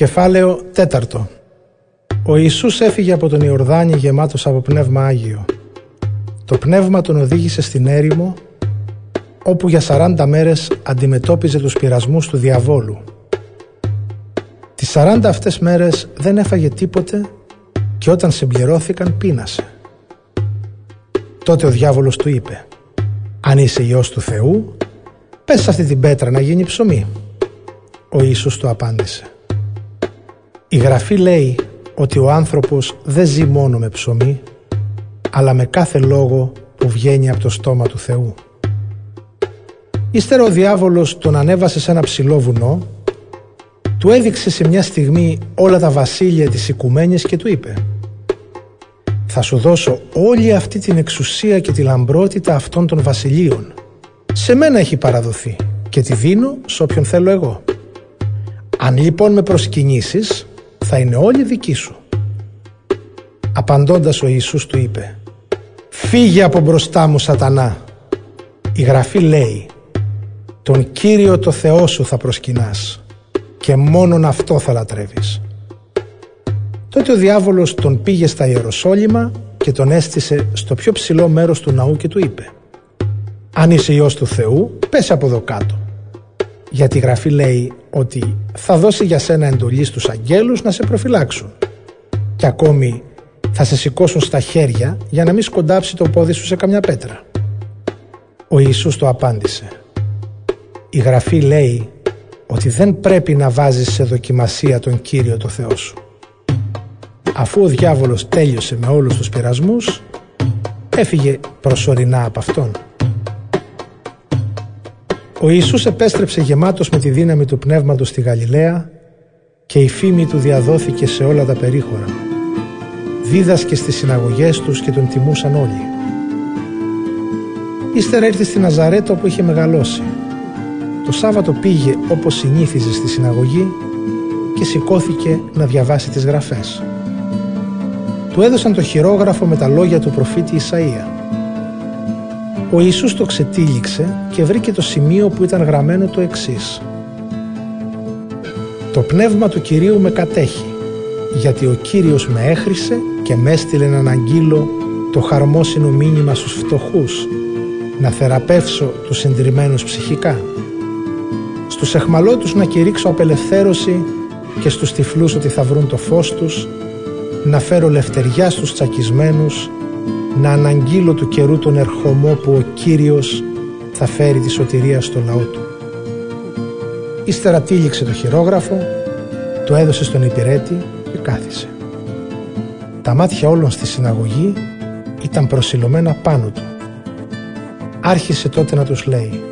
Κεφάλαιο τέταρτο Ο Ιησούς έφυγε από τον Ιορδάνη γεμάτος από Πνεύμα Άγιο. Το Πνεύμα τον οδήγησε στην έρημο όπου για 40 μέρες αντιμετώπιζε τους πειρασμούς του διαβόλου. Τις 40 αυτές μέρες δεν έφαγε τίποτε και όταν συμπληρώθηκαν πείνασε. Τότε ο διάβολος του είπε «Αν είσαι Υιός του Θεού, πες αυτή την πέτρα να γίνει ψωμί». Ο Ιησούς του απάντησε «Η Γραφή λέει ότι ο άνθρωπος δεν ζει μόνο με ψωμί, αλλά με κάθε λόγο που βγαίνει από το στόμα του Θεού». Ύστερα ο διάβολος τον ανέβασε σε ένα ψηλό βουνό, του έδειξε σε μια στιγμή όλα τα βασίλεια της οικουμένης και του είπε «Θα σου δώσω όλη αυτή την εξουσία και τη λαμπρότητα αυτών των βασιλείων. Σε μένα έχει παραδοθεί και τη δίνω σε όποιον θέλω εγώ. Αν λοιπόν με προσκυνήσεις, θα είναι όλη δική σου». Απαντώντας ο Ιησούς του είπε «Φύγε από μπροστά μου σατανά». Η Γραφή λέει τον Κύριο το Θεό σου θα προσκυνάς και μόνον αυτό θα λατρεύεις. Τότε ο διάβολος τον πήγε στα Ιεροσόλυμα και τον έστησε στο πιο ψηλό μέρος του ναού και του είπε «Αν είσαι Υιός του Θεού, πες από εδώ κάτω». Γιατί η Γραφή λέει ότι θα δώσει για σένα εντολή στους αγγέλους να σε προφυλάξουν και ακόμη θα σε σηκώσουν στα χέρια για να μην σκοντάψει το πόδι σου σε καμιά πέτρα. Ο Ιησούς το απάντησε η Γραφή λέει ότι δεν πρέπει να βάζεις σε δοκιμασία τον Κύριο το Θεό σου. Αφού ο διάβολος τέλειωσε με όλους τους πειρασμούς, έφυγε προσωρινά από Αυτόν. Ο Ιησούς επέστρεψε γεμάτος με τη δύναμη του Πνεύματος στη Γαλιλαία και η φήμη του διαδόθηκε σε όλα τα περίχωρα. Δίδασκε στις συναγωγές τους και τον τιμούσαν όλοι. Ύστερα ήρθε στη Ναζαρέτο που είχε μεγαλώσει το Σάββατο πήγε όπως συνήθιζε στη συναγωγή και σηκώθηκε να διαβάσει τις γραφές. Του έδωσαν το χειρόγραφο με τα λόγια του προφήτη Ισαΐα. Ο Ιησούς το ξετύλιξε και βρήκε το σημείο που ήταν γραμμένο το εξής. «Το πνεύμα του Κυρίου με κατέχει, γιατί ο Κύριος με έχρισε και με έστειλε να αγγείλω το χαρμόσυνο μήνυμα στους φτωχούς, να θεραπεύσω τους συντριμμένους ψυχικά, στους εχμαλώτους να κηρύξω απελευθέρωση και στους τυφλούς ότι θα βρουν το φως τους, να φέρω λευτεριά στους τσακισμένους, να αναγγείλω του καιρού τον ερχομό που ο Κύριος θα φέρει τη σωτηρία στο λαό του. Ύστερα τύλιξε το χειρόγραφο, το έδωσε στον υπηρέτη και κάθισε. Τα μάτια όλων στη συναγωγή ήταν προσιλωμένα πάνω του. Άρχισε τότε να τους λέει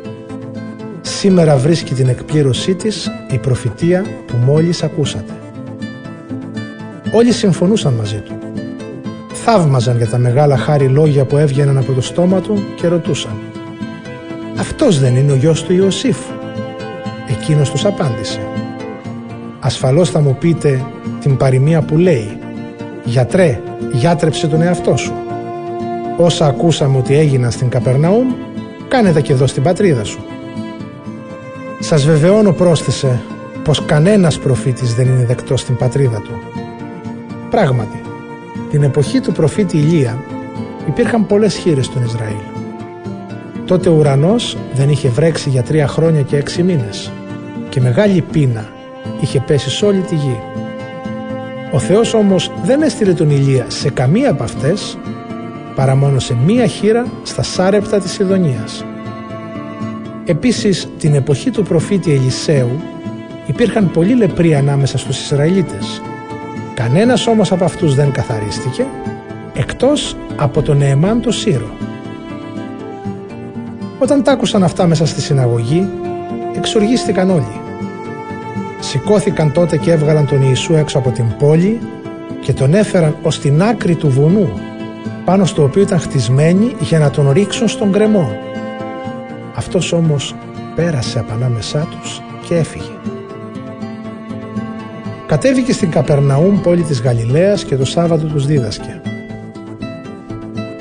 Σήμερα βρίσκει την εκπλήρωσή της η προφητεία που μόλις ακούσατε. Όλοι συμφωνούσαν μαζί του. Θαύμαζαν για τα μεγάλα χάρη λόγια που έβγαιναν από το στόμα του και ρωτούσαν «Αυτός δεν είναι ο γιος του Ιωσήφ» Εκείνος τους απάντησε «Ασφαλώς θα μου πείτε την παροιμία που λέει «Γιατρέ, γιάτρεψε τον εαυτό σου». Όσα ακούσαμε ότι έγιναν στην Καπερναούμ, κάνε και εδώ στην πατρίδα σου. Σας βεβαιώνω πρόσθεσε πως κανένας προφήτης δεν είναι δεκτός στην πατρίδα του. Πράγματι, την εποχή του προφήτη Ηλία υπήρχαν πολλές χείρες στον Ισραήλ. Τότε ο ουρανός δεν είχε βρέξει για τρία χρόνια και έξι μήνες και μεγάλη πείνα είχε πέσει σε όλη τη γη. Ο Θεός όμως δεν έστειλε τον Ηλία σε καμία από αυτές παρά μόνο σε μία χείρα στα σάρεπτα της Ιδονίας. Επίσης την εποχή του προφήτη Ελισέου υπήρχαν πολλοί λεπροί ανάμεσα στους Ισραηλίτες. Κανένας όμως από αυτούς δεν καθαρίστηκε εκτός από τον Νεεμάν το Σύρο. Όταν τ' άκουσαν αυτά μέσα στη συναγωγή εξοργίστηκαν όλοι. Σηκώθηκαν τότε και έβγαλαν τον Ιησού έξω από την πόλη και τον έφεραν ως την άκρη του βουνού πάνω στο οποίο ήταν χτισμένοι για να τον ρίξουν στον κρεμό. Αυτός όμως πέρασε από ανάμεσά τους και έφυγε. Κατέβηκε στην Καπερναούμ πόλη της Γαλιλαίας και το Σάββατο τους δίδασκε.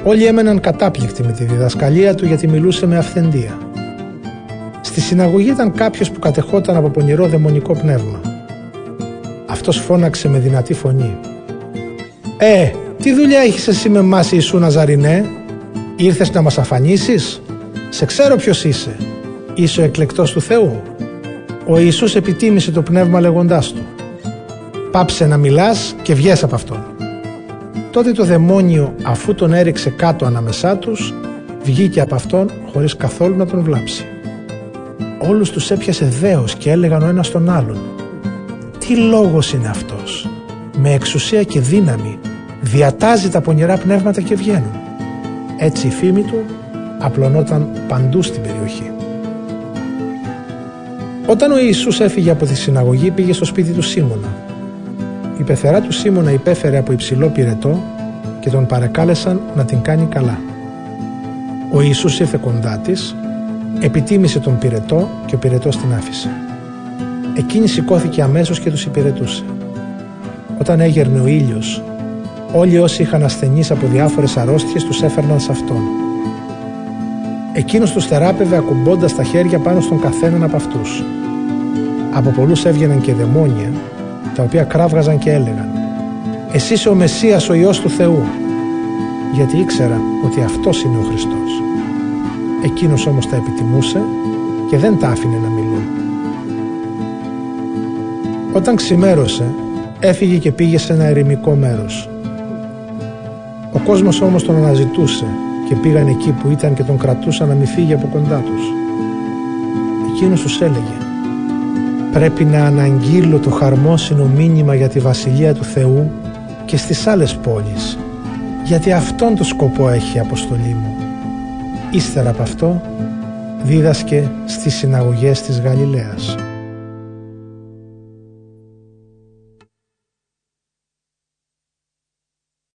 Όλοι έμεναν κατάπληκτοι με τη διδασκαλία του γιατί μιλούσε με αυθεντία. Στη συναγωγή ήταν κάποιος που κατεχόταν από πονηρό δαιμονικό πνεύμα. Αυτός φώναξε με δυνατή φωνή. «Ε, τι δουλειά έχεις εσύ με εμάς Ιησού Ναζαρινέ, ήρθες να μας αφανίσεις, σε ξέρω ποιος είσαι, είσαι ο εκλεκτός του Θεού». Ο Ιησούς επιτίμησε το πνεύμα λέγοντάς του «Πάψε να μιλάς και βγες από αυτόν». Τότε το δαιμόνιο αφού τον έριξε κάτω ανάμεσά τους βγήκε από αυτόν χωρίς καθόλου να τον βλάψει. Όλους τους έπιασε δέος και έλεγαν ο ένας τον άλλον «Τι λόγος είναι αυτός» με εξουσία και δύναμη διατάζει τα πονηρά πνεύματα και βγαίνουν. Έτσι η φήμη του απλωνόταν παντού στην περιοχή. Όταν ο Ιησούς έφυγε από τη συναγωγή πήγε στο σπίτι του Σίμωνα. Η πεθερά του Σίμωνα υπέφερε από υψηλό πυρετό και τον παρακάλεσαν να την κάνει καλά. Ο Ιησούς ήρθε κοντά της, επιτίμησε τον πυρετό και ο πυρετός την άφησε. Εκείνη σηκώθηκε αμέσως και τους υπηρετούσε. Όταν έγερνε ο ήλιος, όλοι όσοι είχαν ασθενείς από διάφορες αρρώστιες τους έφερναν σε αυτόν. Εκείνος τους θεράπευε ακουμπώντας τα χέρια πάνω στον καθέναν από αυτούς. Από πολλούς έβγαιναν και δαιμόνια, τα οποία κράβγαζαν και έλεγαν «Εσύ είσαι ο Μεσσίας, ο Υιός του Θεού» γιατί ήξερα ότι αυτός είναι ο Χριστός. Εκείνος όμως τα επιτιμούσε και δεν τα άφηνε να μιλούν. Όταν ξημέρωσε, έφυγε και πήγε σε ένα ερημικό μέρος. Ο κόσμος όμως τον αναζητούσε και πήγαν εκεί που ήταν και τον κρατούσαν να μην φύγει από κοντά τους. Εκείνος τους έλεγε «Πρέπει να αναγγείλω το χαρμόσυνο μήνυμα για τη Βασιλεία του Θεού και στις άλλες πόλεις γιατί αυτόν το σκοπό έχει η αποστολή μου. Ύστερα από αυτό δίδασκε στις συναγωγές της Γαλιλαίας.